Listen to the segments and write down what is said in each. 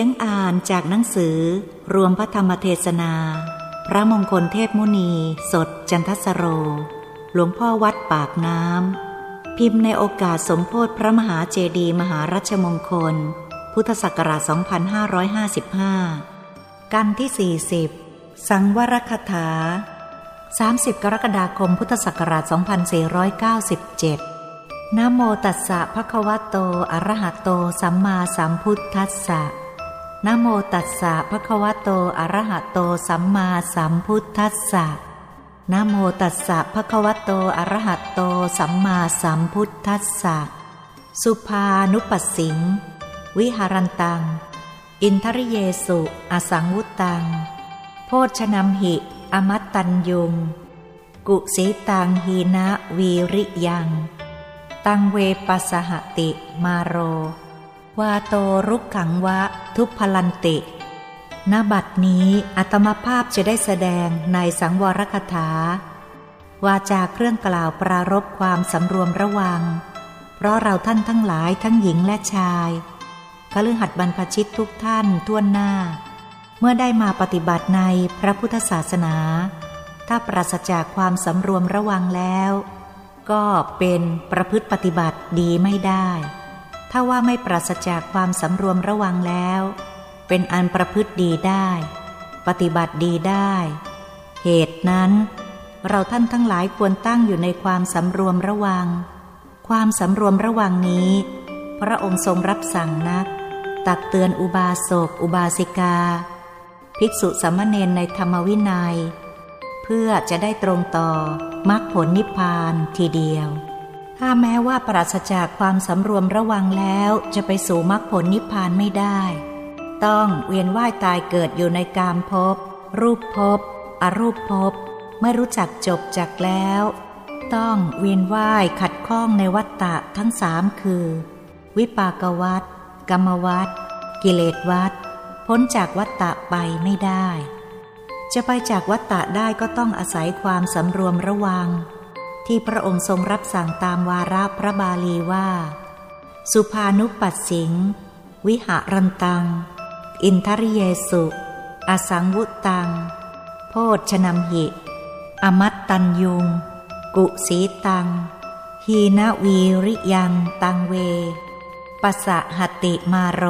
สียงอ่านจากหนังสือ รวมพระธรรมเทศนา พระมงคลเทพมุนี สดจันทสโร หลวงพ่อวัดปากน้ำ พิมพ์ในโอกาสสมโพธิพระมหาเจดีมหารัชมงคล พุทธศักราช 2555 กันที่ 40 สังวรคถา 30 กรกฎาคมพุทธศักราช 2497นะโมตัสสะภะคะวะโต อะระหะโต สัมมาสัมพุทธัสสะ นโมตัสสะภะคะวะโต อะระหะโต สัมมาสัมพุทธัสสะนโมตัสสะภะคะวะโต อะระหะโต สัมมาสัมพุทธัสสะ สุภานุปัสสิง วิหารันตัง อินทริเยสุ อสังวุตตัง โพชนมหิ อมัตตัญยุง กุสีตังหีนะวีริยัง ตังเวปัสหติมาโร วาโตรุกขังวะ ทุพพลันติณบัดนี้อัตมภาพจะได้แสดงในสังวรคถา วาจาเครื่องกล่าวปรารบความสำรวมระวัง เพราะเราท่านทั้งหลายทั้งหญิงและชายคฤหัสถ์บรรพชิตทุกท่านท่วนหน้า เมื่อได้มาปฏิบัติในพระพุทธศาสนา ถ้าปราศจากความสำรวมระวังแล้ว ก็เป็นประพฤติปฏิบัติดีไม่ได้ ถ้าว่าไม่ปราศจากความสำรวมระวังแล้ว เป็นอันประพฤติดีได้ ปฏิบัติดีได้ เหตุนั้น เราท่านทั้งหลายควรตั้งอยู่ในความสำรวมระวัง ความสำรวมระวังนี้ พระองค์ทรงรับสั่งนัก ตักเตือนอุบาสกอุบาสิกา ภิกษุสามเณรในธรรมวินัย เพื่อจะได้ตรงต่อมรรคผลนิพพานทีเดียว ถ้าแม้ว่าปราศจากความสำรวมระวังแล้วจะไปสู่มรรคผลนิพพานไม่ได้ ต้องเวียนว่ายตายเกิดอยู่ในกามภพรูปภพอรูปภพไม่รู้จักจบจากแล้ว ต้องเวียนว่ายขัดข้องในวัฏฏะทั้งสามคือ วิปากวัฏกรรมวัฏกิเลสวัฏพ้นจากวัฏฏะไปไม่ได้ จะไปจากวัฏฏะได้ก็ต้องอาศัยความสำรวมระวัง ที่พระองค์ทรงรับสั่งตามวาระพระบาลีว่า สุภานุปัสสิง วิหารันตัง อินทริเยสุ อสังวุตัง โพชนมหิ อมัตตัญยุง กุสีตัง ฮีนวีริยังตังเวปัสสะหติมาโร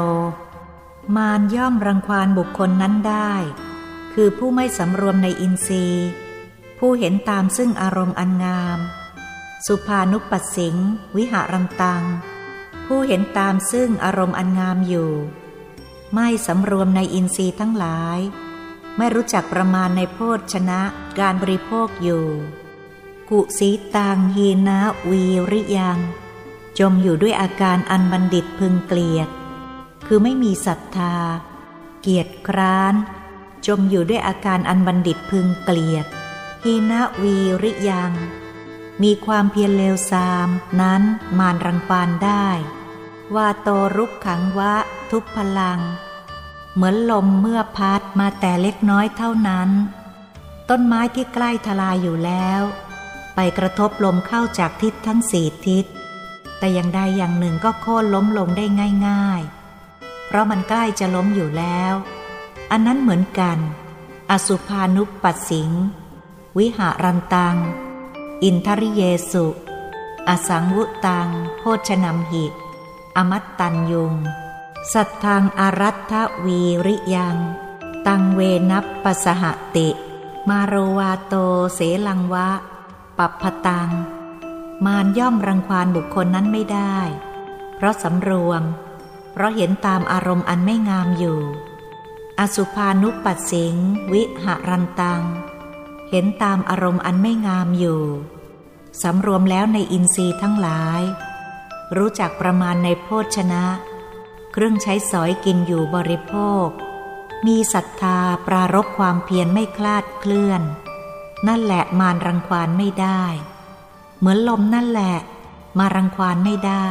มารย่อมรังควานบุคคลนั้นได้ คือผู้ไม่สำรวมในอินทรีย์ ผู้เห็นตามซึ่งอารมณ์อันงาม สุภานุปัสสิง วิหารันตัง ผู้เห็นตามซึ่งอารมณ์อันงามอยู่ ไม่สำรวมในอินทรีย์ทั้งหลาย ไม่รู้จักประมาณในโภชนะการบริโภคอยู่ กุสีตังฮีนะวีริยัง จมอยู่ด้วยอาการอันบัณฑิตพึงเกลียด คือไม่มีศรัทธา เกียรติคร้าน จมอยู่ด้วยอาการอันบัณฑิตพึงเกลียด ฮีนะวีริยัง มีความเพียรเลวทราม นั้นมารรังควานได้ว่าโตรุกขังวะทุพพลัง เหมือนลมเมื่อพัดมาแต่เล็กน้อยเท่านั้น ต้นไม้ที่ใกล้ทลายอยู่แล้ว ไปกระทบลมเข้าจากทิศทั้งสี่ทิศ แต่อย่างใดอย่างหนึ่งก็โค่นล้มลงได้ง่าย ๆ เพราะมันใกล้จะล้มอยู่แล้ว อันนั้นเหมือนกัน อสุภานุปปัสสิง วิหารันตัง อินทริเยสุ อสังวุตังโพชนมหิ อมัตตัญยุง สัทธังอารัตถวีริยัง ตังเวนัปปสหติ มาโรวาโตเสลังวะ ปัปพตัง มารย่อมรังควานบุคคลนั้นไม่ได้ เพราะสำรวม เพราะเห็นตามอารมณ์อันไม่งามอยู่อสุภานุปัสสิง วิหารันตัง เห็นตามอารมณ์อันไม่งามอยู่ สำรวมแล้วในอินทรีย์ทั้งหลาย รู้จักประมาณในโภชนะ เครื่องใช้สอยกินอยู่บริโภค มีศรัทธาปรารบความเพียรไม่คลาดเคลื่อน นั่นแหละมารรังควานไม่ได้ เหมือนลมนั่นแหละ มารังควานไม่ได้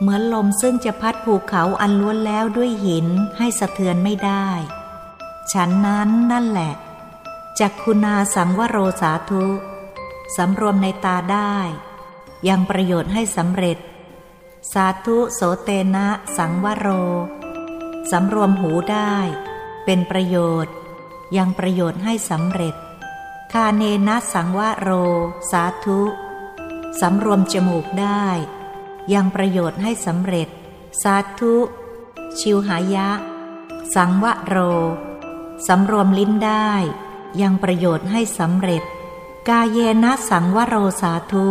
เหมือนลมซึ่งจะพัดภูเขาอันล้วนแล้วด้วยหินให้สะเทือนไม่ได้ ฉันนั้นนั่นแหละ จักคุณาสังวโรสาธุ สำรวมในตาได้ ยังประโยชน์ให้สำเร็จ สาธุโสเตนะสังวโร สำรวมหูได้ เป็นประโยชน์ ยังประโยชน์ให้สำเร็จ คาเนนะสังวโร สาธุ สำรวมจมูกได้ ยังประโยชน์ให้สำเร็จ สาธุ ชิวหายะ สังวโร สำรวมลิ้นได้ ยังประโยชน์ให้สำเร็จ กายเยนะสังวโรสาธุ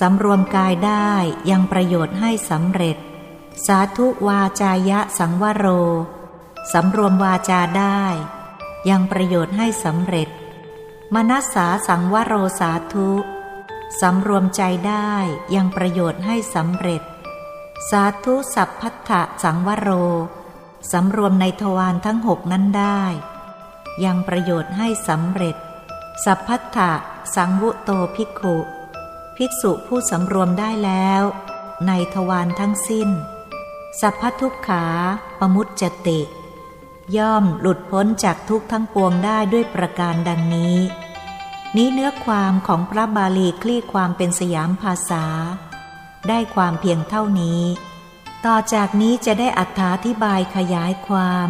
สำรวมกายได้ยังประโยชน์ให้สำเร็จ สาธุวาจายะสังวโรสำรวมวาจาได้ ยังประโยชน์ให้สำเร็จ มนัสสาสังวโรสาธุสำรวมใจได้ยังประโยชน์ให้สำเร็จ สาธุสัพพัทธะสังวโรสำรวมในทวารทั้งหกนั้นได้ ยังประโยชน์ให้สำเร็จ สัพพัทธะสังวุโตภิกขุ ภิกษุผู้สำรวมได้แล้ว ในทวารทั้งสิ้น สัพพทุกขาปมุตจติ ย่อมหลุดพ้นจากทุกทั้งปวงได้ด้วยประการดังนี้ นี้เนื้อความของพระบาลีคลี่ความเป็นสยามภาษา ได้ความเพียงเท่านี้ ต่อจากนี้จะได้อัธาธิบายขยายความ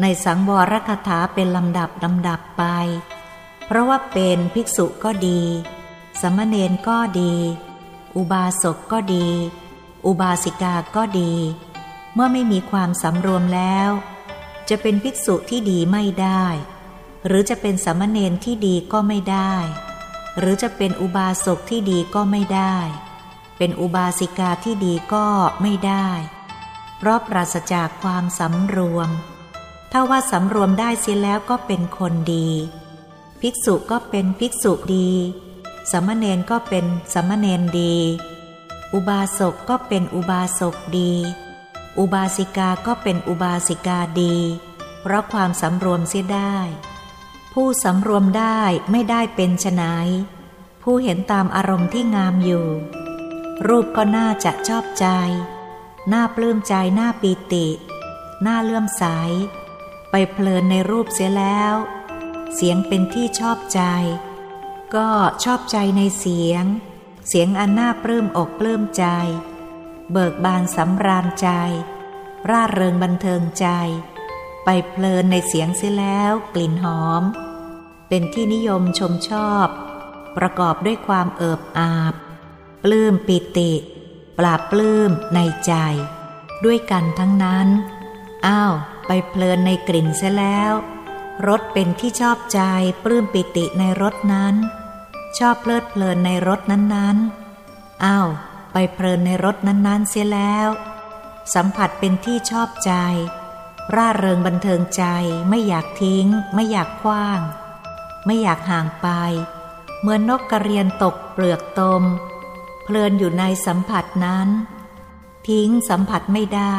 ในสังวรคถาเป็นลำดับลำดับไป เพราะว่าเป็นภิกษุก็ดี สมณเณรก็ดี อุบาสกก็ดี อุบาสิกาก็ดี เมื่อไม่มีความสำรวมแล้ว จะเป็นภิกษุที่ดีไม่ได้ หรือจะเป็นสมณเณรที่ดีก็ไม่ได้ หรือจะเป็นอุบาสกที่ดีก็ไม่ได้ เป็นอุบาสิกาที่ดีก็ไม่ได้ เพราะปราศจากความสำรวม ถ้าว่าสำรวมได้เสียแล้วก็เป็นคนดี ภิกษุก็เป็นภิกษุดี สมณเณรก็เป็นสมณเณรดี อุบาสกก็เป็นอุบาสกดี อุบาสิกาก็เป็นอุบาสิกาดี เพราะความสำรวมเสียได้ ผู้สำรวมได้ไม่ได้เป็นไฉนผู้เห็นตามอารมณ์ที่งามอยู่ รูปก็น่าจะชอบใจ น่าปลื้มใจน่าปีติ น่าเลื่อมใส เพลินในรูปเสียแล้ว เสียงเป็นที่ชอบใจ ก็ชอบใจในเสียง เสียงอันน่าปลื้มอกปลื้มใจ เบิกบานสำราญใจ ร่าเริงบันเทิงใจ ไปเพลินในเสียงเสียแล้วกลิ่นหอม เป็นที่นิยมชมชอบ ประกอบด้วยความเอิบอาบ ปลื้มปิติ ปราบปลื้มในใจ ด้วยกันทั้งนั้น อ้าว ไปเพลินในกลิ่นเสียแล้วรสเป็นที่ชอบใจปลื้มปิติในรสนั้น ชอบเพลิดเพลินในรสนั้นๆอ้าวไปเพลินในรสนั้นๆ เสียแล้ว สัมผัสเป็นที่ชอบใจ ร่าเริงบันเทิงใจไม่อยากทิ้ง ไม่อยากคว้าง ไม่อยากห่างไป เหมือนนกกระเรียนตกเปลือกตม เพลินอยู่ในสัมผัสนั้น ทิ้งสัมผัสไม่ได้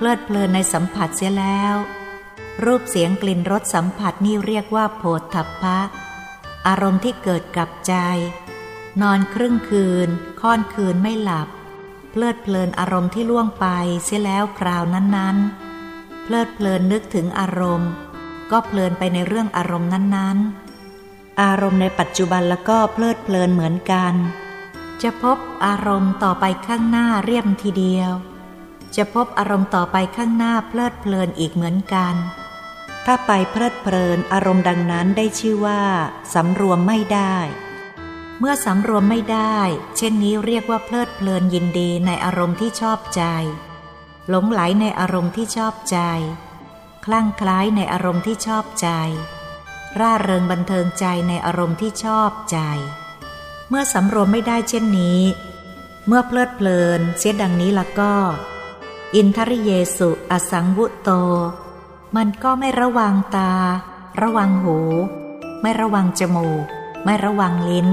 เพลิดเพลินในสัมผัสเสียแล้ว รูปเสียงกลิ่นรสสัมผัสนี่เรียกว่าโผฏฐัพพะ อารมณ์ที่เกิดกับใจ นอนครึ่งคืน ค่อนคืนไม่หลับ เพลิดเพลินอารมณ์ที่ล่วงไปเสียแล้วคราวนั้นๆ เพลิดเพลินนึกถึงอารมณ์ ก็เพลินไปในเรื่องอารมณ์นั้นๆ อารมณ์ในปัจจุบันแล้วก็เพลิดเพลินเหมือนกัน จะพบอารมณ์ต่อไปข้างหน้าเรียบทีเดียว จะพบอารมณ์ต่อไปข้างหน้าเพลิดเพลินอีกเหมือนกัน ถ้าไปเพลิดเพลินอารมณ์ดังนั้นได้ชื่อว่าสำรวมไม่ได้ เมื่อสำรวมไม่ได้ เช่นนี้เรียกว่าเพลิดเพลินยินดีในอารมณ์ที่ชอบใจ หลงไหลในอารมณ์ที่ชอบใจ คลั่งคล้ายในอารมณ์ที่ชอบใจ ร่าเริงบันเทิงใจในอารมณ์ที่ชอบใจ เมื่อสำรวมไม่ได้เช่นนี้ เมื่อเพลิดเพลินเสียดังนี้ละก็ อินทริเยสุอสังวุโต มันก็ไม่ระวังตา ระวังหู ไม่ระวังจมูก ไม่ระวังลิ้น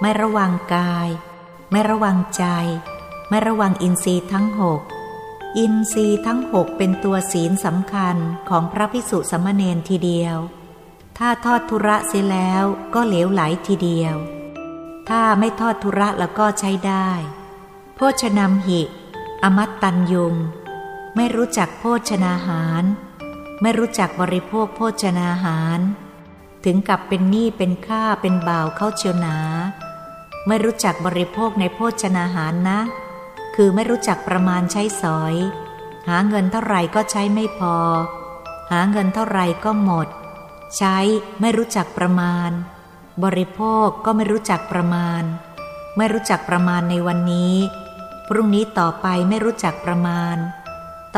ไม่ระวังกาย ไม่ระวังใจ ไม่ระวังอินทรีย์ทั้งหก อินทรีย์ทั้งหกเป็นตัวศีลสำคัญของพระพิสุสมณเณรทีเดียว ถ้าทอดทุระเสียแล้วก็เหลวไหลทีเดียว ถ้าไม่ทอดทุระแล้วก็ใช้ได้ โภชนำหิ อมัตตัญยุง ไม่รู้จักโภชนาหาร ไม่รู้จักบริโภคโภชนาหาร ถึงกับเป็นหนี้เป็นข้าเป็นบ่าวเข้าเชียวหนา ไม่รู้จักบริโภคในโภชนาหารนะ คือไม่รู้จักประมาณใช้สอย หาเงินเท่าไหร่ก็ใช้ไม่พอ หาเงินเท่าไหร่ก็หมด ใช้ไม่รู้จักประมาณ บริโภคก็ไม่รู้จักประมาณ ไม่รู้จักประมาณในวันนี้ รุ่งนี้ต่อไปไม่รู้จักประมาณ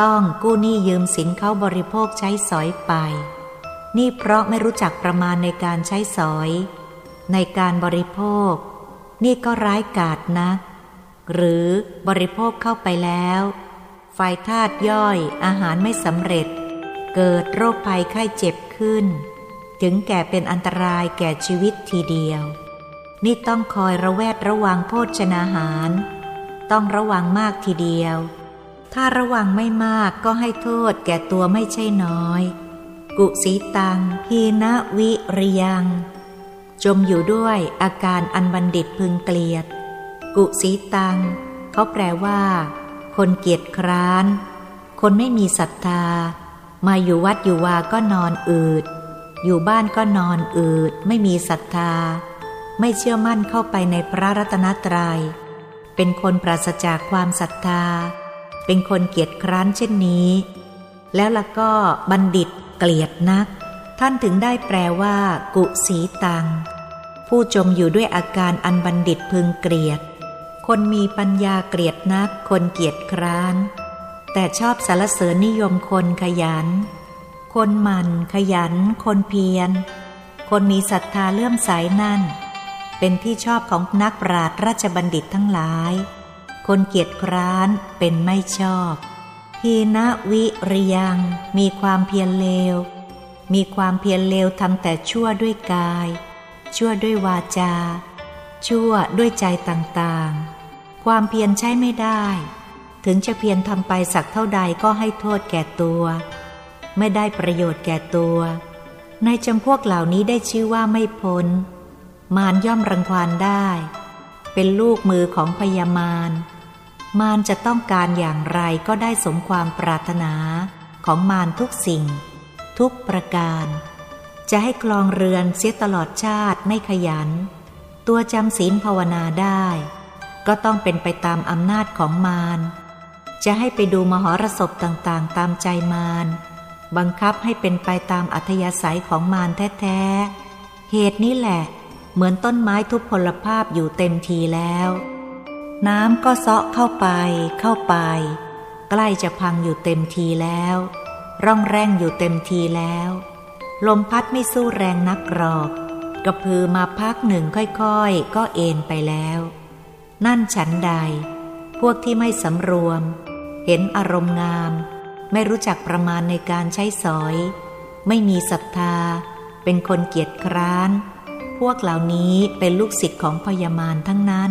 ต้องกู้หนี้ยืมสินเขาบริโภคใช้สอยไป นี่เพราะไม่รู้จักประมาณในการใช้สอย ในการบริโภค นี่ก็ร้ายกาจนักหรือบริโภคเข้าไปแล้วไฟธาตุย่อยอาหารไม่สำเร็จ เกิดโรคภัยไข้เจ็บขึ้น ถึงแก่เป็นอันตรายแก่ชีวิตทีเดียว นี่ต้องคอยระแวดระวังโภชนาหาร ต้องระวังมากทีเดียว ถ้าระวังไม่มากก็ให้โทษแก่ตัวไม่ใช่น้อย กุสีตังฮีนวิริยัง จมอยู่ด้วยอาการอันบัณฑิตพึงเกลียด กุสีตัง เขาแปลว่า คนเกียจคร้าน คนไม่มีศรัทธา มาอยู่วัดอยู่วาก็นอนอืด อยู่บ้านก็นอนอืด ไม่มีศรัทธา ไม่เชื่อมั่นเข้าไปในพระรัตนตรยัย เป็นคนปราศจากความศรัทธา เป็นคนเกียจคร้านเช่นนี้ แล้วล่ะก็บัณฑิตเกลียดนัก ท่านถึงได้แปลว่า กุสีตัง ผู้จมอยู่ด้วยอาการอันบัณฑิตพึงเกลียด คนมีปัญญาเกลียดนัก คนเกียจคร้าน แต่ชอบสารเสริญนิยมคนขยัน คนมันขยัน คนเพียร คนมีศรัทธาเลื่อมใสนั่น เป็นที่ชอบของนักปราชญ์ราชบัณฑิตทั้งหลาย คนเกียจคร้านเป็นไม่ชอบฮีนวิริยังมีความเพียรเลว มีความเพียรเลวทำแต่ชั่วด้วยกาย ชั่วด้วยวาจา ชั่วด้วยใจต่างๆ ความเพียรใช้ไม่ได้ ถึงจะเพียรทำไปสักเท่าใดก็ให้โทษแก่ตัว ไม่ได้ประโยชน์แก่ตัว ในจำพวกเหล่านี้ได้ชื่อว่าไม่พ้น มารย่อมรังควานได้ เป็นลูกมือของพยามาร มารจะต้องการอย่างไรก็ได้สมความปรารถนาของมารทุกสิ่ง ทุกประการ จะให้คลองเรือนเสียตลอดชาติไม่ขยัน ตัวจำศีลภาวนาได้ ก็ต้องเป็นไปตามอำนาจของมาร จะให้ไปดูมหรสพต่างๆ ตามใจมารบังคับให้เป็นไปตามอัธยาศัยของมารแท้ ๆ เหตุนี้แหละ เหมือนต้นไม้ทุพพลภาพอยู่เต็มทีแล้ว น้ำก็เซาะเข้าไป เข้าไป ใกล้จะพังอยู่เต็มทีแล้ว ร่องแรงอยู่เต็มทีแล้ว ลมพัดไม่สู้แรงนักกรอก กระพือมาพักหนึ่งค่อยๆ ก็เอ็นไปแล้ว นั่นฉันใด พวกที่ไม่สำรวม เห็นอารมณ์งาม ไม่รู้จักประมาณในการใช้สอย ไม่มีศรัทธา เป็นคนเกียจคร้าน วกเหล่านี้เป็นลูกศิษย์ของพญามารทั้งนั้น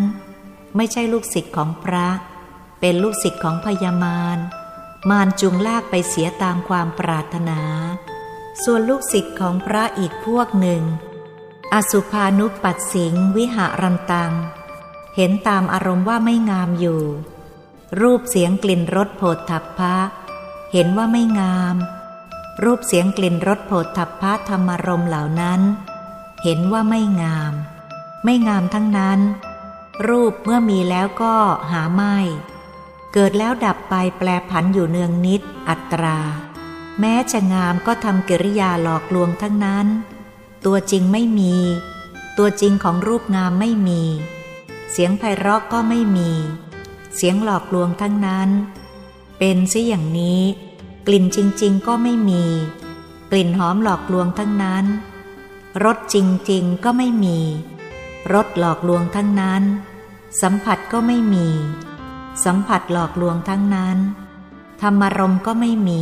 ไม่ใช่ลูกศิษย์ของพระ เป็นลูกศิษย์ของพญามาร มารจุงลากไปเสียตามความปรารถนา ส่วนลูกศิษย์ของพระอีกพวกหนึ่ง อสุภานุปัสสิงวิหารันตัง เห็นตามอารมณ์ว่าไม่งามอยู่ รูปเสียงกลิ่นรสโผฏฐัพพะ เห็นว่าไม่งาม รูปเสียงกลิ่นรสโผฏฐัพพะธรรมารมเหล่านั้น เห็นว่าไม่งาม ไม่งามทั้งนั้น รูปเมื่อมีแล้วก็หาไม่ เกิดแล้วดับไปแปลผันอยู่เนืองนิดอัตรา แม้จะงามก็ทำกิริยาหลอกลวงทั้งนั้น ตัวจริงไม่มี ตัวจริงของรูปงามไม่มี เสียงไพเราะก็ไม่มี เสียงหลอกลวงทั้งนั้น เป็นซิอย่างนี้ กลิ่นจริง ๆ ก็ไม่มี กลิ่นหอมหลอกลวงทั้งนั้น รสจริงๆก็ไม่มี รสหลอกลวงทั้งนั้น สัมผัสก็ไม่มี สัมผัสหลอกลวงทั้งนั้น ธรรมารมก็ไม่มี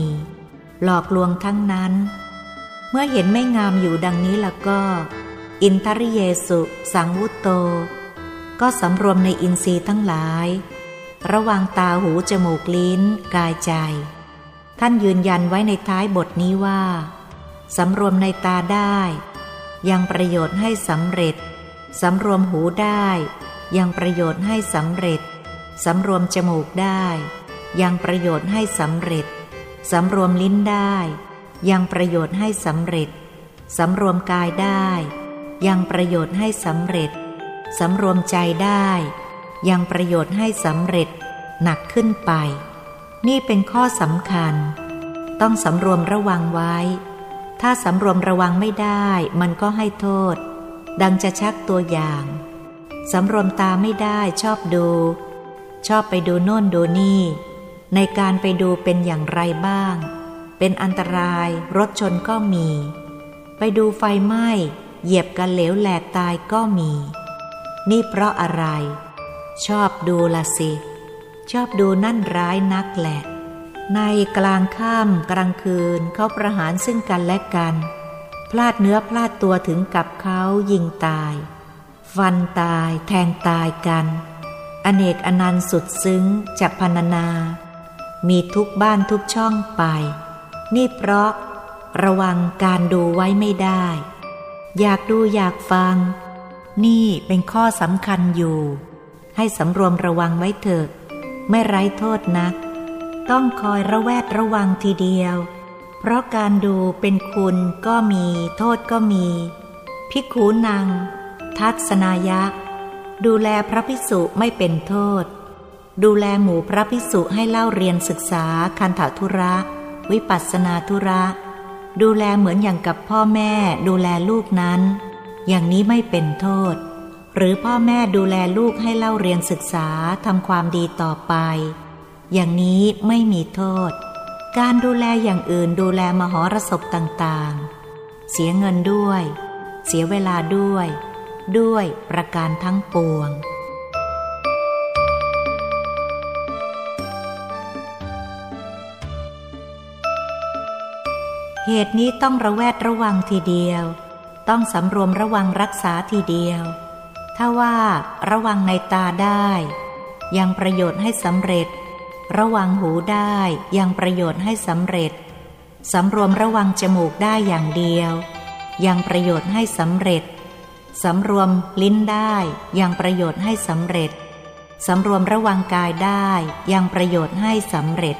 หลอกลวงทั้งนั้น เมื่อเห็นไม่งามอยู่ดังนี้แล้วก็ อินทริเยสุ สังวุตโต ก็สำรวมในอินทรีย์ทั้งหลาย ระวังตาหูจมูกลิ้นกายใจ ท่านยืนยันไว้ในท้ายบทนี้ว่าสำรวมในตาได้ ยังประโยชน์ให้สำเร็จ สำรวมหูได้ ยังประโยชน์ให้สำเร็จ สำรวมจมูกได้ ยังประโยชน์ให้สำเร็จ สำรวมลิ้นได้ ยังประโยชน์ให้สำเร็จ สำรวมกายได้ ยังประโยชน์ให้สำเร็จ สำรวมใจได้ ยังประโยชน์ให้สำเร็จ หนักขึ้นไป นี่เป็นข้อสำคัญ ต้องสำรวมระวังไว้ ถ้าสำรวมระวังไม่ได้มันก็ให้โทษ ดังจะชักตัวอย่าง สำรวมตาไม่ได้ชอบดู ชอบไปดูโน่นดูนี่ ในการไปดูเป็นอย่างไรบ้าง เป็นอันตรายรถชนก็มี ไปดูไฟไหม้เหยียบกันเหลวแหลกตายก็มี นี่เพราะอะไร ชอบดูละสิ ชอบดูนั่นร้ายนักแหละ ในกลางค่ำกลางคืนเขาประหารซึ่งกันและกัน พลาดเนื้อพลาดตัวถึงกับเขายิงตาย ฟันตายแทงตายกัน อเนกอนันต์สุดซึ้งจะพรรณนา มีทุกบ้านทุกช่องไป นี่เพราะระวังการดูไว้ไม่ได้ อยากดูอยากฟัง นี่เป็นข้อสำคัญอยู่ ให้สำรวมระวังไว้เถิด ไม่ไร้โทษนัก ต้องคอยระแวดระวังทีเดียว เพราะการดูเป็นคุณก็มี โทษก็มี พิกขูนางทัศนายะ ดูแลพระภิกษุไม่เป็นโทษ ดูแลหมู่พระภิกษุให้เล่าเรียนศึกษาคันถาธุระ วิปัสนาธุระ ดูแลเหมือนอย่างกับพ่อแม่ดูแลลูกนั้น อย่างนี้ไม่เป็นโทษ หรือพ่อแม่ดูแลลูกให้เล่าเรียนศึกษาทำความดีต่อไป อย่างนี้ไม่มีโทษ การดูแลอย่างอื่นดูแลมหรสพต่างๆ เสียเงินด้วย เสียเวลาด้วย ด้วยประการทั้งปวง เหตุนี้ต้องระแวดระวังทีเดียว ต้องสำรวมระวังรักษาทีเดียว ถ้าว่าระวังในตาได้ ยังประโยชน์ให้สำเร็จ ระวังหูได้ยังประโยชน์ให้สำเร็จ สำรวมระวังจมูกได้อย่างเดียว ยังประโยชน์ให้สำเร็จ สำรวมลิ้นได้ยังประโยชน์ให้สำเร็จ สำรวมระวังกายได้ยังประโยชน์ให้สำเร็จ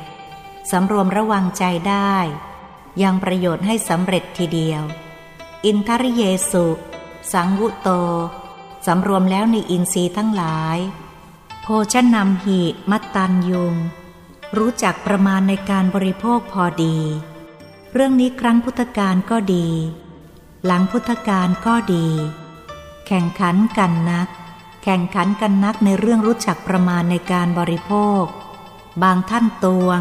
สำรวมระวังใจได้ ยังประโยชน์ให้สำเร็จทีเดียว อินทริเยสุ สังวุโต สำรวมแล้วในอินทรีย์ทั้งหลาย โภชนำหิมัตตันยุง รู้จักประมาณในการบริโภคพอดี เรื่องนี้ครั้งพุทธกาลก็ดี หลังพุทธกาลก็ดี แข่งขันกันนัก แข่งขันกันนักในเรื่องรู้จักประมาณในการบริโภค บางท่านตวง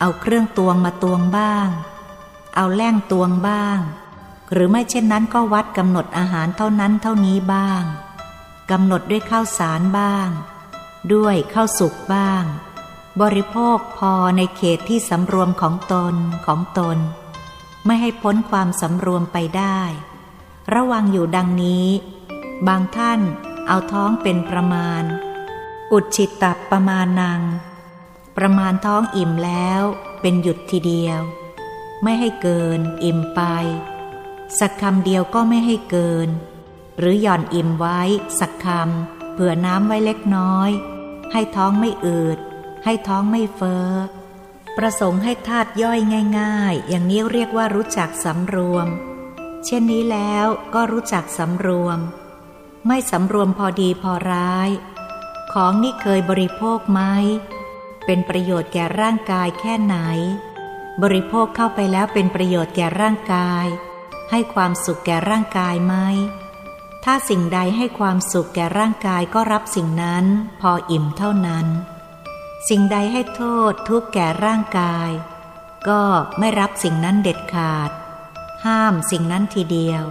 เอาเครื่องตวงมาตวงบ้าง เอาแล่งตวงบ้าง หรือไม่เช่นนั้นก็วัดกำหนดอาหารเท่านั้นเท่านี้บ้างกำหนดด้วยข้าวสารบ้าง ด้วยข้าวสุกบ้าง บริโภคพอในเขตที่สำรวมของตนของตน ไม่ให้พ้นความสำรวมไปได้ ระวังอยู่ดังนี้ บางท่านเอาท้องเป็นประมาณ อุดฉิตตับประมาณนางประมาณท้องอิ่มแล้วเป็นหยุดทีเดียว ไม่ให้เกิน อิ่มไป สักคำเดียวก็ไม่ให้เกิน หรือหย่อนอิ่มไว้สักคำเผื่อน้ำไว้เล็กน้อย ให้ท้องไม่อืด ให้ท้องไม่เฟอ้อ ประสงค์ให้ธาตุย่อยง่าย ๆ อย่างนี้เรียกว่ารู้จักสำรวม เช่นนี้แล้วก็รู้จักสำรวม ไม่สำรวมพอดีพอร้าย ของนี่เคยบริโภคไหม เป็นประโยชน์แก่ร่างกายแค่ไหน บริโภคเข้าไปแล้วเป็นประโยชน์แก่ร่างกาย ให้ความสุขแก่ร่างกายไหมถ้าสิ่งใดให้ความสุขแก่ร่างกายก็รับสิ่งนั้น พออิ่มเท่านั้น สิ่งใดให้โทษทุกแก่ร่างกาย ก็ไม่รับสิ่งนั้นเด็ดขาด ห้ามสิ่งนั้นทีเดียว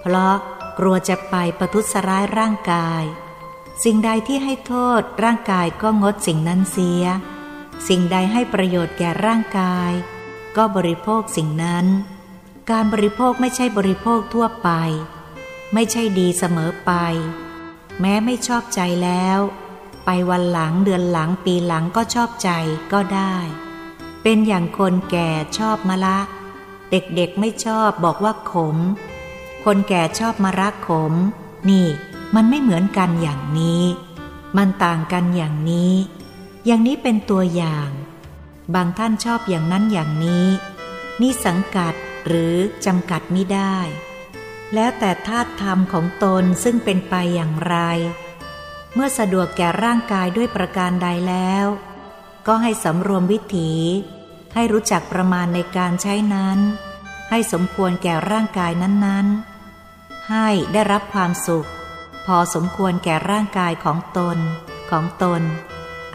เพราะกลัวจะไปประทุษร้ายร่างกาย สิ่งใดที่ให้โทษร่างกายก็งดสิ่งนั้นเสีย สิ่งใดให้ประโยชน์แก่ร่างกาย ก็บริโภคสิ่งนั้น การบริโภคไม่ใช่บริโภคทั่วไป ไม่ใช่ดีเสมอไป แม้ไม่ชอบใจแล้ว ไปวันหลังเดือนหลังปีหลังก็ชอบใจก็ได้ เป็นอย่างคนแก่ชอบมะละ เด็กๆไม่ชอบบอกว่าขม คนแก่ชอบมะระขม นี่มันไม่เหมือนกันอย่างนี้ มันต่างกันอย่างนี้ อย่างนี้เป็นตัวอย่าง บางท่านชอบอย่างนั้นอย่างนี้ นี่สังกัดหรือจำกัดไมิได้ แล้วแต่ธาตุธรรมของตนซึ่งเป็นไปอย่างไร เมื่อสะดวกแก่ร่างกายด้วยประการใดแล้ว ก็ให้สำรวมวิถี ให้รู้จักประมาณในการใช้นั้น ให้สมควรแก่ร่างกายนั้นๆ ให้ได้รับความสุข พอสมควรแก่ร่างกายของตน ของตน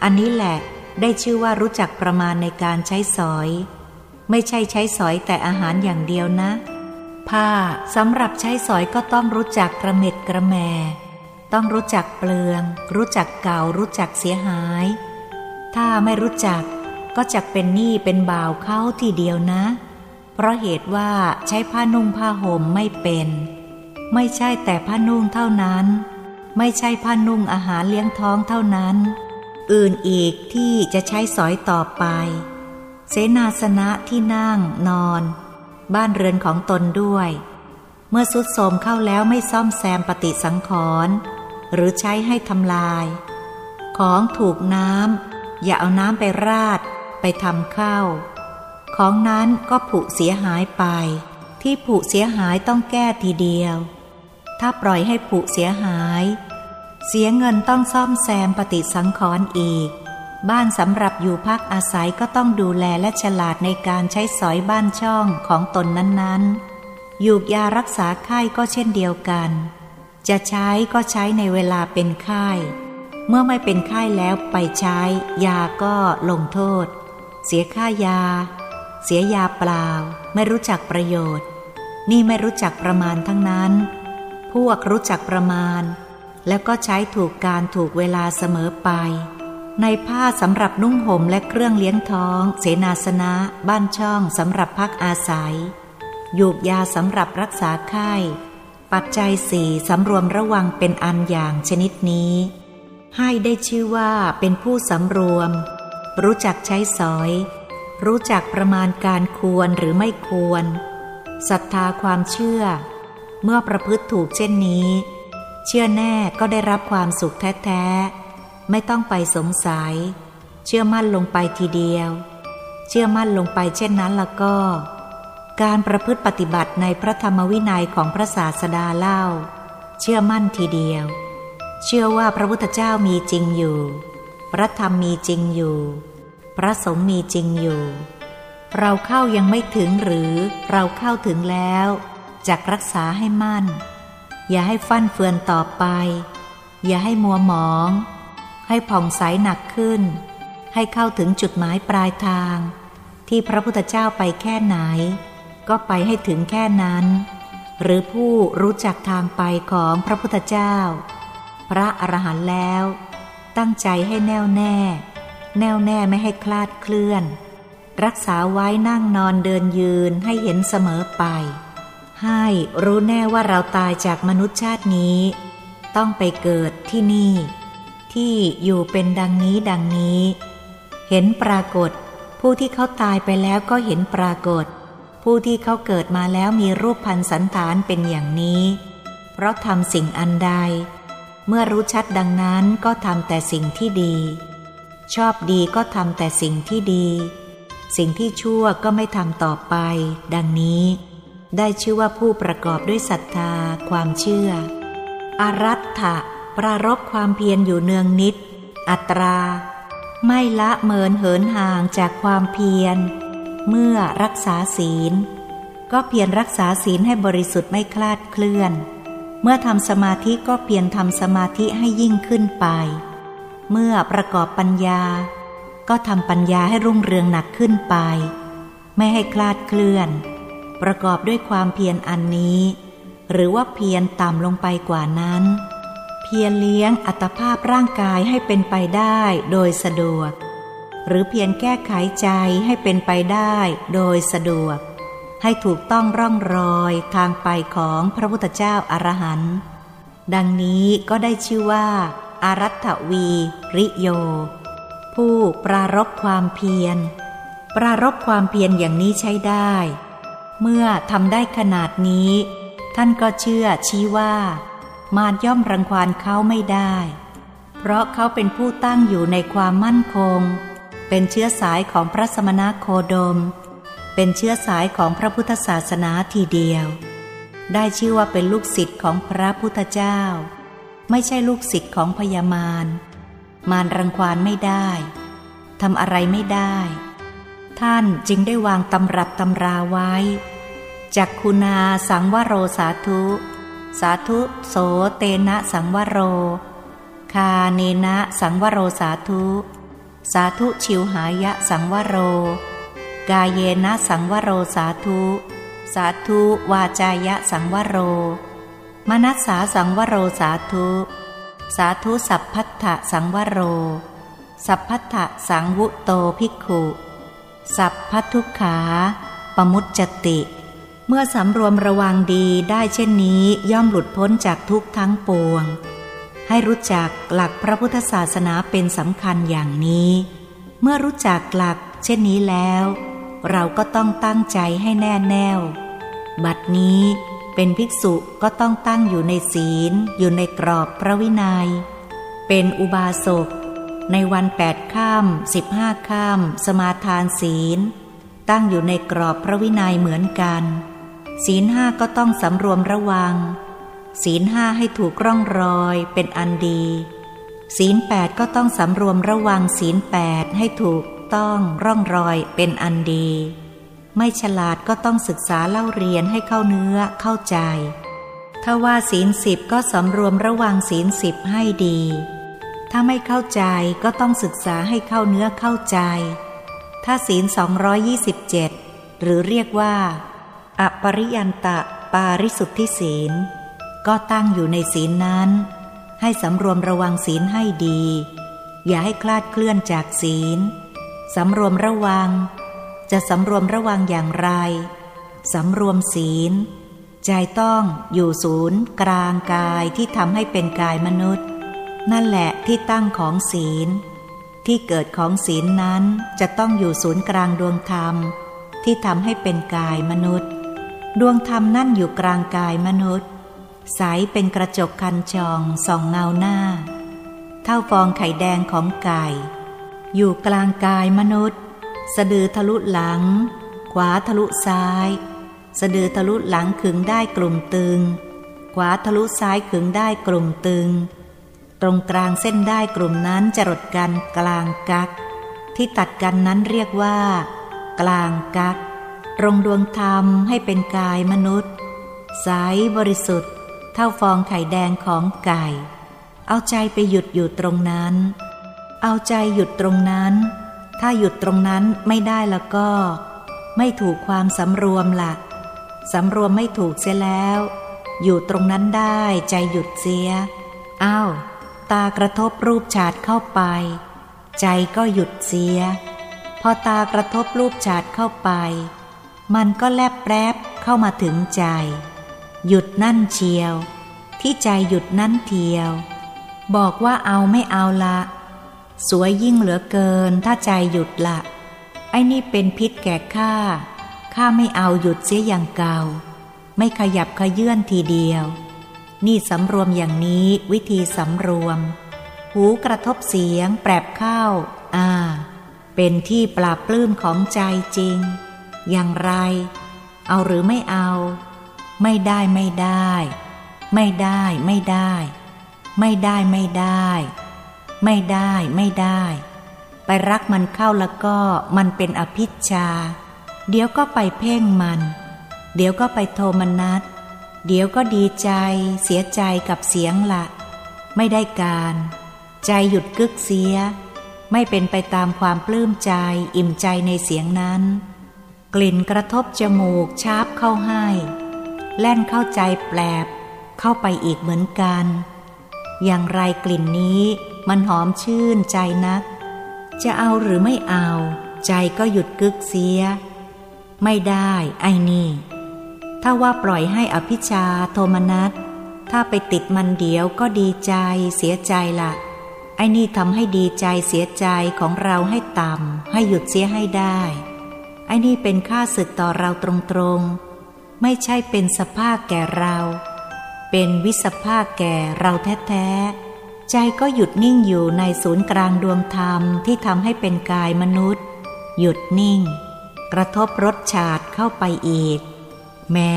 อันนี้แหละได้ชื่อว่ารู้จักประมาณในการใช้สอย ไม่ใช่ใช้สอยแต่อาหารอย่างเดียวนะ ผ้าสำหรับใช้สอยก็ต้องรู้จักกระเม็ดกระแม ต้องรู้จักเปลือง รู้จักเก่า รู้จักเสียหาย ถ้าไม่รู้จักก็จะเป็นหนี้เป็นบ่าวเข้าทีเดียวนะ เพราะเหตุว่าใช้ผ้านุ่งผ้าห่มไม่เป็น ไม่ใช่แต่ผ้านุ่งเท่านั้น ไม่ใช่ผ้านุ่งอาหารเลี้ยงท้องเท่านั้น อื่นอีกที่จะใช้สอยต่อไป เสนาสนะที่นั่งนอน บ้านเรือนของตนด้วย เมื่อสุดโทมเข้าแล้วไม่ซ่อมแซมปฏิสังขรณ์ หรือใช้ให้ทำลาย ของถูกน้ำอย่าเอาน้ำไปราด ไปทำข้าวของนั้นก็ผุเสียหายไป ที่ผุเสียหายต้องแก้ทีเดียว ถ้าปล่อยให้ผุเสียหาย เสียเงินต้องซ่อมแซมปฏิสังขรณ์อีก บ้านสำหรับอยู่พักอาศัยก็ต้องดูแลและฉลาดในการใช้สอยบ้านช่องของตนนั้นๆยูกยารักษาไข้ก็เช่นเดียวกัน จะใช้ก็ใช้ในเวลาเป็นไข้ เมื่อไม่เป็นไข้แล้วไปใช้ ยาก็ลงโทษ เสียค่ายา เสียยาเปล่า ไม่รู้จักประโยชน์ นี่ไม่รู้จักประมาณทั้งนั้น พวกรู้จักประมาณ แล้วก็ใช้ถูกการถูกเวลาเสมอไป ในผ้าสำหรับนุ่งห่มและเครื่องเลี้ยงท้อง เสนาสนะ บ้านช่องสำหรับพักอาศัยยูกยาสำหรับรักษาไข้ ปัจจัยสี่สำรวมระวังเป็นอันอย่างชนิดนี้ ให้ได้ชื่อว่าเป็นผู้สำรวม รู้จักใช้สอย รู้จักประมาณการควรหรือไม่ควรศรัทธาความเชื่อ เมื่อประพฤติถูกเช่นนี้ เชื่อแน่ก็ได้รับความสุขแท้ๆ ไม่ต้องไปสงสัย เชื่อมั่นลงไปทีเดียว เชื่อมั่นลงไปเช่นนั้นแล้วก็ การประพฤติปฏิบัติในพระธรรมวินัยของพระศาสดาเล่า เชื่อมั่นทีเดียว เชื่อว่าพระพุทธเจ้ามีจริงอยู่ พระธรรมมีจริงอยู่ พระสงฆ์มีจริงอยู่ เราเข้ายังไม่ถึงหรือเราเข้าถึงแล้วจักรักษาให้มั่น อย่าให้ฟั่นเฟือนต่อไป อย่าให้มัวหมอง ให้ผ่องใสหนักขึ้น ให้เข้าถึงจุดหมายปลายทาง ที่พระพุทธเจ้าไปแค่ไหน ก็ไปให้ถึงแค่นั้น หรือผู้รู้จักทางไปของพระพุทธเจ้า พระอรหันต์แล้ว ตั้งใจให้แน่วแน่ แน่วแน่ไม่ให้คลาดเคลื่อน รักษาไว้นั่งนอนเดินยืนให้เห็นเสมอไป ให้รู้แน่ว่าเราตายจากมนุษย์ชาตินี้ ต้องไปเกิดที่นี่ ที่อยู่เป็นดังนี้ดังนี้ เห็นปรากฏ ผู้ที่เขาตายไปแล้วก็เห็นปรากฏ ผู้ที่เขาเกิดมาแล้วมีรูปพันสันฐานเป็นอย่างนี้ เพราะทำสิ่งอันใด เมื่อรู้ชัดดังนั้นก็ทำแต่สิ่งที่ดี ชอบดีก็ทำแต่สิ่งที่ดี สิ่งที่ชั่วก็ไม่ทำต่อไป ดังนี้ ได้ชื่อว่าผู้ประกอบด้วยศรัทธา ความเชื่อ อารัตถะปรารบความเพียรอยู่เนืองนิด อัตรา ไม่ละเมินเหินห่างจากความเพียร เมื่อรักษาศีล ก็เพียรรักษาศีลให้บริสุทธิ์ไม่คลาดเคลื่อน เมื่อทำสมาธิก็เพียรทำสมาธิให้ยิ่งขึ้นไป เมื่อประกอบปัญญา ก็ทำปัญญาให้รุ่งเรืองหนักขึ้นไป ไม่ให้คลาดเคลื่อน ประกอบด้วยความเพียรอันนี้ หรือว่าเพียรต่ำลงไปกว่านั้น เพียรเลี้ยงอัตภาพร่างกายให้เป็นไปได้โดยสะดวก หรือเพียรแก้ไขใจให้เป็นไปได้โดยสะดวก ให้ถูกต้องร่องรอยทางไปของพระพุทธเจ้าอารหันต์ดังนี้ก็ได้ชื่อว่า อารัตถวีริโย ผู้ปรารบความเพียร ปรารบความเพียรอย่างนี้ใช้ได้ เมื่อทำได้ขนาดนี้ ท่านก็เชื่อชี้ว่า มารย่อมรังควานเขาไม่ได้ เพราะเขาเป็นผู้ตั้งอยู่ในความมั่นคง เป็นเชื้อสายของพระสมณโคดม เป็นเชื้อสายของพระพุทธศาสนาทีเดียว ได้ชื่อว่าเป็นลูกศิษย์ของพระพุทธเจ้า ไม่ใช่ลูกศิษย์ของพญามาร มารรังควานไม่ได้ทำอะไรไม่ได้ ท่านจึงได้วางตำรับตำราไว้จักคุณาสังวโรสาธุ สาธุโสเตนะสังวโร คาเนนะสังวโรสาธุ สาธุชิวหายะสังวโร กายเยนะสังวโรสาธุ สาธุวาจายะสังวโร มนัสสาสังวโรสาธุ สาธุสัพพัทธสังวโร สัพพัทธสังวุโตภิกขุ สัพพัทุขาปมุจจติ เมื่อสำรวมระวังดีได้เช่นนี้ย่อมหลุดพ้นจากทุกทั้งปวง ให้รู้จักหลักพระพุทธศาสนาเป็นสำคัญอย่างนี้ เมื่อรู้จักหลักเช่นนี้แล้ว เราก็ต้องตั้งใจให้แน่แน่ว บัดนี้เป็นภิกษุก็ต้องตั้งอยู่ในศีล อยู่ในกรอบพระวินยัย เป็นอุบาสก ในวันแปดข้ามสิบห้าข้ามสมาทานศีล ตั้งอยู่ในกรอบพระวินัยเหมือนกัน ศีลห้าก็ต้องสำรวมระวัง ศีลห้าให้ถูกร่องรอยเป็นอันดี ศีลแปดก็ต้องสำรวมระวังศีลแปดให้ถูกต้องร่องรอยเป็นอันดี ไม่ฉลาดก็ต้องศึกษาเล่าเรียนให้เข้าเนื้อเข้าใจ ถ้าว่าศีลสิบก็สำรวมระวังศีลสิบให้ดี ถ้าไม่เข้าใจก็ต้องศึกษาให้เข้าเนื้อเข้าใจ ถ้าศีล 227 หรือเรียกว่า อปริยันตะปาริสุทธิศีล ก็ตั้งอยู่ในศีลนั้น ให้สำรวมระวังศีลให้ดี อย่าให้คลาดเคลื่อนจากศีลสำรวมระวัง จะสำรวมระวังอย่างไร สำรวมศีล ใจต้องอยู่ศูนย์กลางกายที่ทำให้เป็นกายมนุษย์ นั่นแหละที่ตั้งของศีล ที่เกิดของศีลนั้นจะต้องอยู่ศูนย์กลางดวงธรรม ที่ทำให้เป็นกายมนุษย์ ดวงธรรมนั่นอยู่กลางกายมนุษย์ ใสเป็นกระจกคันจองส่องเงาหน้า เท่าฟองไข่แดงของไก่ อยู่กลางกายมนุษย์ สะดือทะลุหลัง ขวาทะลุซ้าย สะดือทะลุหลังขึงได้กลุ่มตึง ขวาทะลุซ้ายขึงได้กลุ่มตึง ตรงกลางเส้นได้กลุ่มนั้นจรดกันกลางกัก ที่ตัดกันนั้นเรียกว่า กลางกักรงดวงธรรมให้เป็นกายมนุษย์ใสบริสุทธิ์ ท่าฟองไข่แดงของไก่ เอาใจไปหยุดอยู่ตรงนั้น เอาใจหยุดตรงนั้น ถ้าหยุดตรงนั้นไม่ได้แล้วก็ ไม่ถูกความสำรวมหลักสำรวมไม่ถูกเสียแล้ว อยู่ตรงนั้นได้ใจหยุดเสียอ้าวตากระทบรูปฉาดเข้าไป ใจก็หยุดเสีย พอตากระทบรูปฉาดเข้าไป มันก็แลบแปรบเข้ามาถึงใจ หยุดนั่นเชียว ที่ใจหยุดนั่นเทียว บอกว่าเอาไม่เอาละ สวยยิ่งเหลือเกินถ้าใจหยุดละ ไอ้นี่เป็นพิษแก่ข้าข้าไม่เอาหยุดเสียอย่างเก่า ไม่ขยับขยื่นทีเดียว นี่สำรวมอย่างนี้วิธีสำรวม หูกระทบเสียงแปรบเข้า อ่า เป็นที่ปราบปลื้มของใจจริง อย่างไร เอาหรือไม่เอา ไม่ได้ไม่ได้ ไม่ได้ไม่ได้ ไม่ได้ไม่ได้ ไม่ได้ไม่ได้ ไปรักมันเข้าแล้วก็มันเป็นอภิชา เดี๋ยวก็ไปเพ่งมัน เดี๋ยวก็ไปโทมนัสเดี๋ยวก็ดีใจ เสียใจกับเสียงละ ไม่ได้การ ใจหยุดกึกเสีย ไม่เป็นไปตามความปลื้มใจอิ่มใจในเสียงนั้น กลิ่นกระทบจมูกชาบเข้าให้ แล่นเข้าใจแปลบ เข้าไปอีกเหมือนกัน อย่างไรกลิ่นนี้มันหอมชื่นใจนัก จะเอาหรือไม่เอา ใจก็หยุดกึกเสีย ไม่ได้ไอ้นี่ ถ้าว่าปล่อยให้อภิชาโทมนัสถ้าไปติดมันเดียวก็ดีใจเสียใจละไอ้นี่ทำให้ดีใจเสียใจของเราให้ต่ำให้หยุดเสียให้ได้ ไอ้นี่เป็นค่าศึกต่อเราตรงๆ ไม่ใช่เป็นสภาพแก่เรา เป็นวิสภาพแก่เราแท้ๆ ใจก็หยุดนิ่งอยู่ในศูนย์กลางดวงธรรมที่ทำให้เป็นกายมนุษย์ หยุดนิ่ง กระทบรสชาติเข้าไปอีก แม้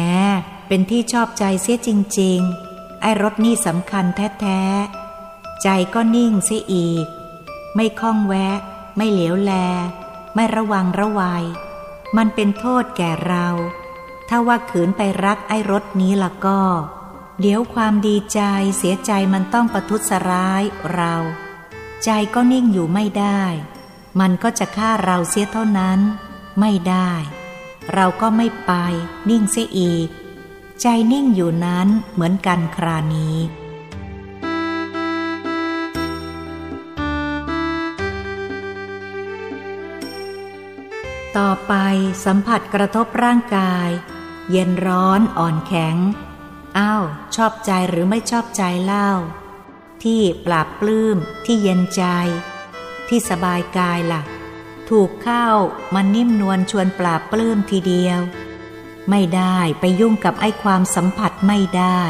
เป็นที่ชอบใจเสียจริง ๆ ไอ้รสนี่สำคัญแท้ๆ ใจก็นิ่งเสียอีก ไม่คล้องแวะ ไม่เหลียวแล ไม่ระวังระวัยมันเป็นโทษแก่เรา ถ้าว่าขืนไปรักไอ้รถนี้ละก็ เดี๋ยวความดีใจเสียใจมันต้องประทุษร้ายเรา ใจก็นิ่งอยู่ไม่ได้ มันก็จะฆ่าเราเสียเท่านั้น ไม่ได้ เราก็ไม่ไป นิ่งเสียอีก ใจนิ่งอยู่นั้นเหมือนกันครานี้ต่อไปสัมผัสกระทบร่างกาย เย็นร้อนอ่อนแข็ง อ้าว ชอบใจหรือไม่ชอบใจเล่า ที่ปราบปลื้มที่เย็นใจ ที่สบายกายละ่ะ ถูกเข้ามันนิ่มนวลชวนปราบปลื้มทีเดียว ไม่ได้ไปยุ่งกับไอ้ความสัมผัสไม่ได้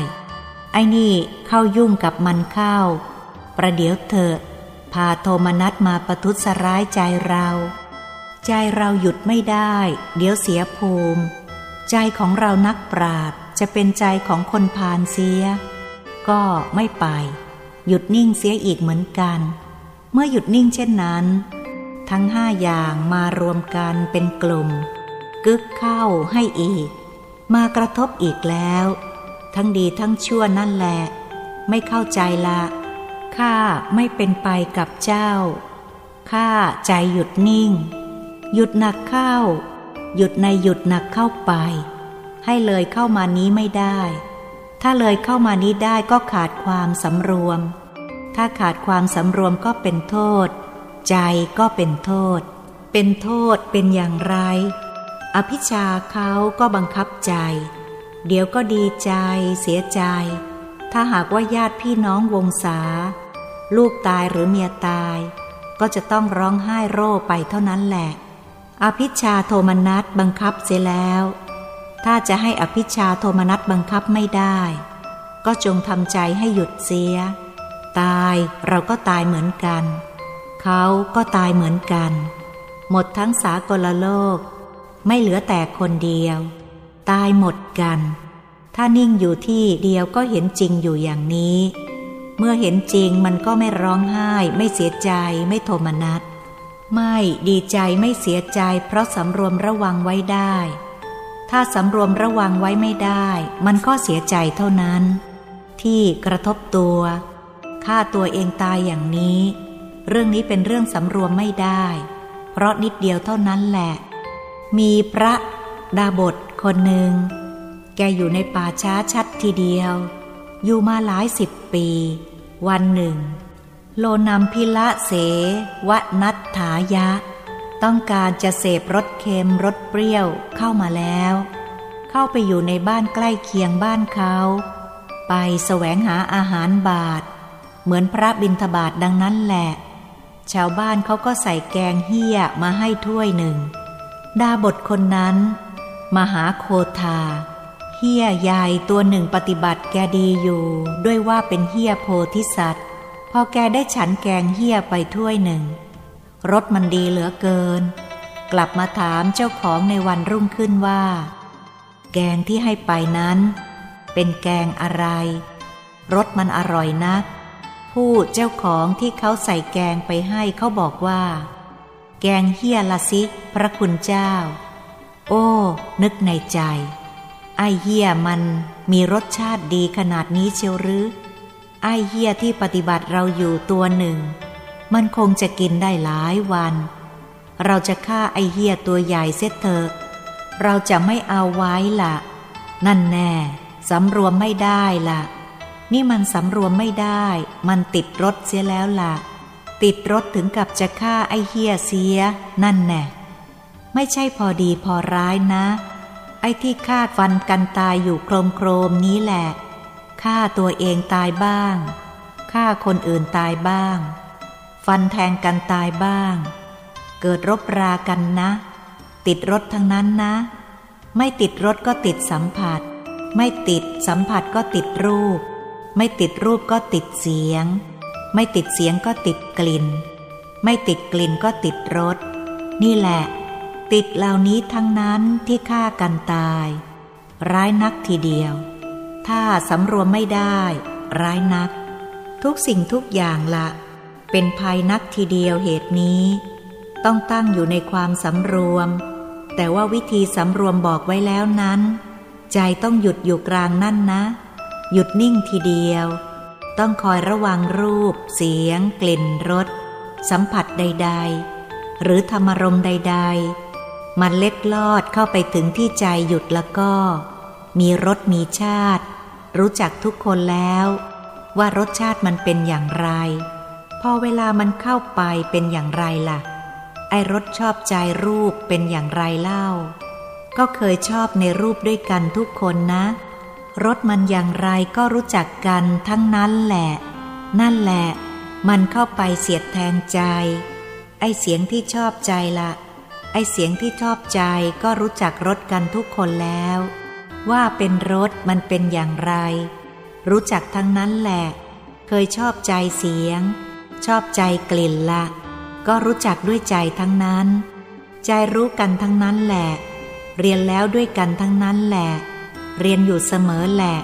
ไอ้นี่เข้ายุ่งกับมันเข้า ประเดี๋ยวเถอะพาโทมนัสมาประทุษร้ายใจเรา ใจเราหยุดไม่ได้ เดี๋ยวเสียภูมิ ใจของเรานักปราดจะเป็นใจของคนพานเสีย ก็ไม่ไป หยุดนิ่งเสียอีกเหมือนกัน เมื่อหยุดนิ่งเช่นนั้น ทั้งห้าอย่างมารวมกันเป็นกลุ่ม กึกเข้าให้อีก มากระทบอีกแล้ว ทั้งดีทั้งชั่วนั่นแหละ ไม่เข้าใจละข้าไม่เป็นไปกับเจ้าข้าใจหยุดนิ่ง หยุดหนักเข้า หยุดในหยุดหนักเข้าไป ให้เลยเข้ามานี้ไม่ได้ ถ้าเลยเข้ามานี้ได้ก็ขาดความสำรวม ถ้าขาดความสำรวมก็เป็นโทษ ใจก็เป็นโทษ เป็นโทษเป็นอย่างไร อภิชาเขาก็บังคับใจ เดี๋ยวก็ดีใจ เสียใจ ถ้าหากว่าญาติพี่น้องวงศาลูกตายหรือเมียตาย ก็จะต้องร้องไห้โร่ไปเท่านั้นแหละ อภิชาโทมนัสบังคับเสียแล้ว ถ้าจะให้อภิชาโทมนัสบังคับไม่ได้ ก็จงทำใจให้หยุดเสีย ตายเราก็ตายเหมือนกัน เขาก็ตายเหมือนกัน หมดทั้งสากลโลก ไม่เหลือแต่คนเดียว ตายหมดกัน ถ้านิ่งอยู่ที่เดียวก็เห็นจริงอยู่อย่างนี้ เมื่อเห็นจริงมันก็ไม่ร้องไห้ ไม่เสียใจไม่โทมนัส ไม่ดีใจไม่เสียใจ เพราะสำรวมระวังไว้ได้ ถ้าสำรวมระวังไว้ไม่ได้ มันก็เสียใจเท่านั้น ที่กระทบตัวฆ่าตัวเองตายอย่างนี้ เรื่องนี้เป็นเรื่องสำรวมไม่ได้ เพราะนิดเดียวเท่านั้นแหละ มีพระดาบทคนหนึ่ง แกอยู่ในป่าช้าชัดทีเดียว อยู่มาหลายสิบปี วันหนึ่ง โลนัมพิละเสวนัตถายะ ต้องการจะเสพรสเค็มรสเปรี้ยวเข้ามาแล้ว เข้าไปอยู่ในบ้านใกล้เคียงบ้านเขา ไปแสวงหาอาหารบาท เหมือนพระบิณฑบาตดังนั้นแหละ ชาวบ้านเขาก็ใส่แกงเฮี้ยมาให้ถ้วยหนึ่ง ดาบทคนนั้น มหาโคทาเฮี้ยใหญ่ตัวหนึ่งปฏิบัติแกดีอยู่ ด้วยว่าเป็นเฮี้ยโพธิสัตว์ พอแกได้ฉันแกงเฮี้ยไปถ้วยหนึ่งรสมันดีเหลือเกิน กลับมาถามเจ้าของในวันรุ่งขึ้นว่า แกงที่ให้ไปนั้น เป็นแกงอะไรรสมันอร่อยนัก ผู้เจ้าของที่เขาใส่แกงไปให้เขาบอกว่า แกงเฮี้ยละสิพระคุณเจ้า โอ้ นึกในใจ ไอเฮี้ยมันมีรสชาติดีขนาดนี้เชียวหรือ ไอเฮียที่ปฏิบัติเราอยู่ตัวหนึ่ง มันคงจะกินได้หลายวัน เราจะฆ่าไอเฮียตัวใหญ่เสียเถอะเราจะไม่เอาไว้ละ นั่นแน่สำรวมไม่ได้ละนี่มันสำรวมไม่ได้ มันติดรถเสียแล้วละติดรถถึงกับจะฆ่าไอเฮียเสีย นั่นแน่ไม่ใช่พอดีพอร้ายนะ ไอ้ที่คาดฟันกันตายอยู่โครมโครมนี้แหละ ฆ่าตัวเองตายบ้าง ฆ่าคนอื่นตายบ้าง ฟันแทงกันตายบ้าง เกิดรบรากันนะ ติดรถทั้งนั้นนะ ไม่ติดรถก็ติดสัมผัส ไม่ติดสัมผัสก็ติดรูป ไม่ติดรูปก็ติดเสียง ไม่ติดเสียงก็ติดกลิ่น ไม่ติดกลิ่นก็ติดรส นี่แหละ ติดเหล่านี้ทั้งนั้นที่ฆ่ากันตาย ร้ายนักทีเดียว ถ้าสำรวมไม่ได้ ร้ายนัก ทุกสิ่งทุกอย่างละเป็นภัยนักทีเดียวเหตุนี้ ต้องตั้งอยู่ในความสำรวม แต่ว่าวิธีสำรวมบอกไว้แล้วนั้น ใจต้องหยุดอยู่กลางนั่นนะ หยุดนิ่งทีเดียว ต้องคอยระวังรูป เสียง กลิ่นรสสัมผัสใด ๆ หรือธรรมรมใด ๆ มันเล็ดลอดเข้าไปถึงที่ใจหยุดแล้วก็ มีรสมีชาติ รู้จักทุกคนแล้ว ว่ารสชาติมันเป็นอย่างไร พอเวลามันเข้าไปเป็นอย่างไรล่ะ ไอรสชอบใจรูปเป็นอย่างไรเล่า ก็เคยชอบในรูปด้วยกันทุกคนนะ รสมันอย่างไรก็รู้จักกันทั้งนั้นแหละ นั่นแหละ มันเข้าไปเสียดแทงใจ ไอเสียงที่ชอบใจล่ะไอเสียงที่ชอบใจก็รู้จักรสกันทุกคนแล้ว ว่าเป็นรสมันเป็นอย่างไร รู้จักทั้งนั้นแหละ เคยชอบใจเสียง ชอบใจกลิ่นละ ก็รู้จักด้วยใจทั้งนั้น ใจรู้กันทั้งนั้นแหละ เรียนแล้วด้วยกันทั้งนั้นแหละ เรียนอยู่เสมอแหละ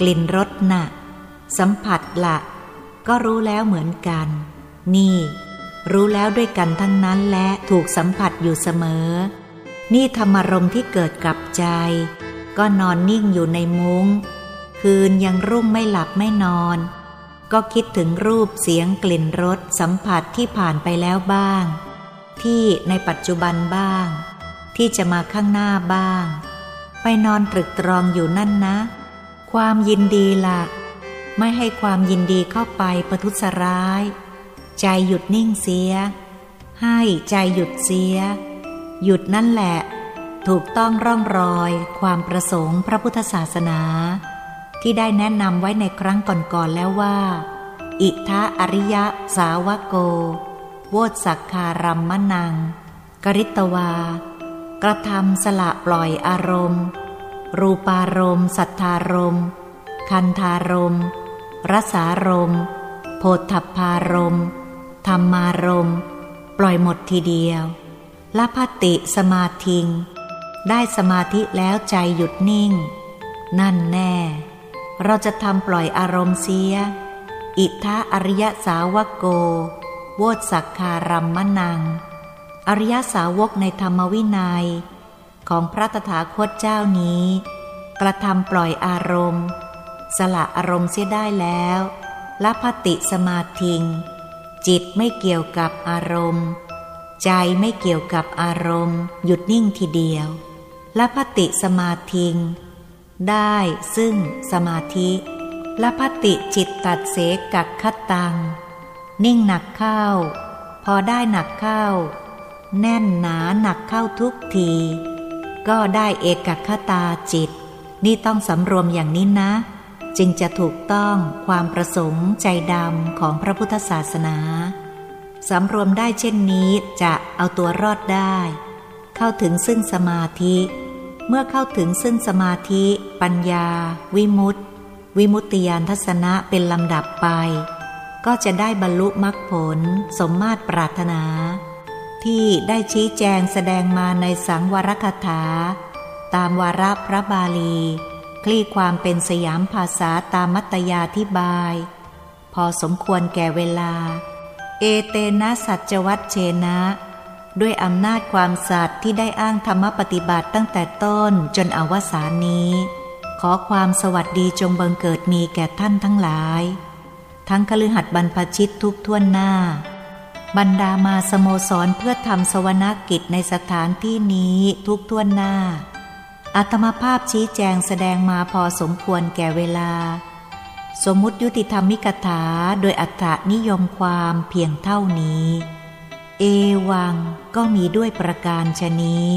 กลิ่นรสนะ่ะ สัมผัสละก็รู้แล้วเหมือนกัน นี่ รู้แล้วด้วยกันทั้งนั้นและถูกสัมผัสอยู่เสมอ นี่ธรรมรมที่เกิดกับใจ ก็นอนนิ่งอยู่ในมุง้ง คืนยังรุ่งไม่หลับไม่นอน ก็คิดถึงรูปเสียงกลิ่นรสสัมผัสที่ผ่านไปแล้วบ้าง ที่ในปัจจุบันบ้าง ที่จะมาข้างหน้าบ้าง ไปนอนตรึกตรองอยู่นั่นนะ ความยินดีละ่ะไม่ให้ความยินดีเข้าไปประทุษร้าย ใจหยุดนิ่งเสีย ให้ใจหยุดเสีย หยุดนั่นแหละ ถูกต้องร่องรอยความประสงค์พระพุทธศาสนา ที่ได้แนะนำไว้ในครั้งก่อนๆแล้วว่า อิทะอริยะสาวโก โวสักคารัมมนัง กริตวา กระทำสละปล่อยอารมณ์ รูปารมณ์สัทธารมณ์คันธารมณ์รสารมโพธพารมณ์ธรรมารมณ์ ปล่อยหมดทีเดียวละพติสมาธิง ได้สมาธิแล้วใจหยุดนิ่ง นั่นแน่ เราจะทำปล่อยอารมณ์เสีย อิทะอริยสาวกโก โวสักคารัมมนัง อริยสาวกในธรรมวินัย ของพระตถาคตเจ้านี้ กระทำปล่อยอารมณ์ สละอารมณ์เสียได้แล้วละพติสมาธิง จิตไม่เกี่ยวกับอารมณ์ ใจไม่เกี่ยวกับอารมณ์ หยุดนิ่งทีเดียว ละพติสมาธิง ได้ซึ่งสมาธิละพติจิตตัดเสกักขตัง นิ่งหนักเข้า พอได้หนักเข้า แน่นหนาหนักเข้าทุกที ก็ได้เอกคตาจิต นี่ต้องสำรวมอย่างนี้นะ จึงจะถูกต้องความประสงค์ใจดำของพระพุทธศาสนาสำรวมได้เช่นนี้จะเอาตัวรอดได้ เข้าถึงซึ่งสมาธิ เมื่อเข้าถึงซึ่งสมาธิ ปัญญา วิมุตติ วิมุตติยานทัศนะเป็นลำดับไป ก็จะได้บรรลุมรรคผล สมมาตรปรารถนา ที่ได้ชี้แจงแสดงมาในสังวรคถา ตามวาระพระบาลี คลี่ความเป็นสยามภาษาตามมัตยาธิบาย พอสมควรแก่เวลา เอเตนะสัจวัตเชนะ ด้วยอำนาจความสัตย์ที่ได้อ้างธรรมปฏิบัติตั้งแต่ต้นจนอวสานนี้ ขอความสวัสดีจงบังเกิดมีแก่ท่านทั้งหลาย ทั้งคฤหัสถ์บรรพชิตทุกท่วนหน้า บรรดามาสโมสรเพื่อทำสวนากิจในสถานที่นี้ทุกท่วนหน้า อัตมภาพชี้แจงแสดงมาพอสมควรแก่เวลา สมมุติยุติธรรมิกถาโดยอัตถนิยมความเพียงเท่านี้ เอวังก็มีด้วยประการชนี้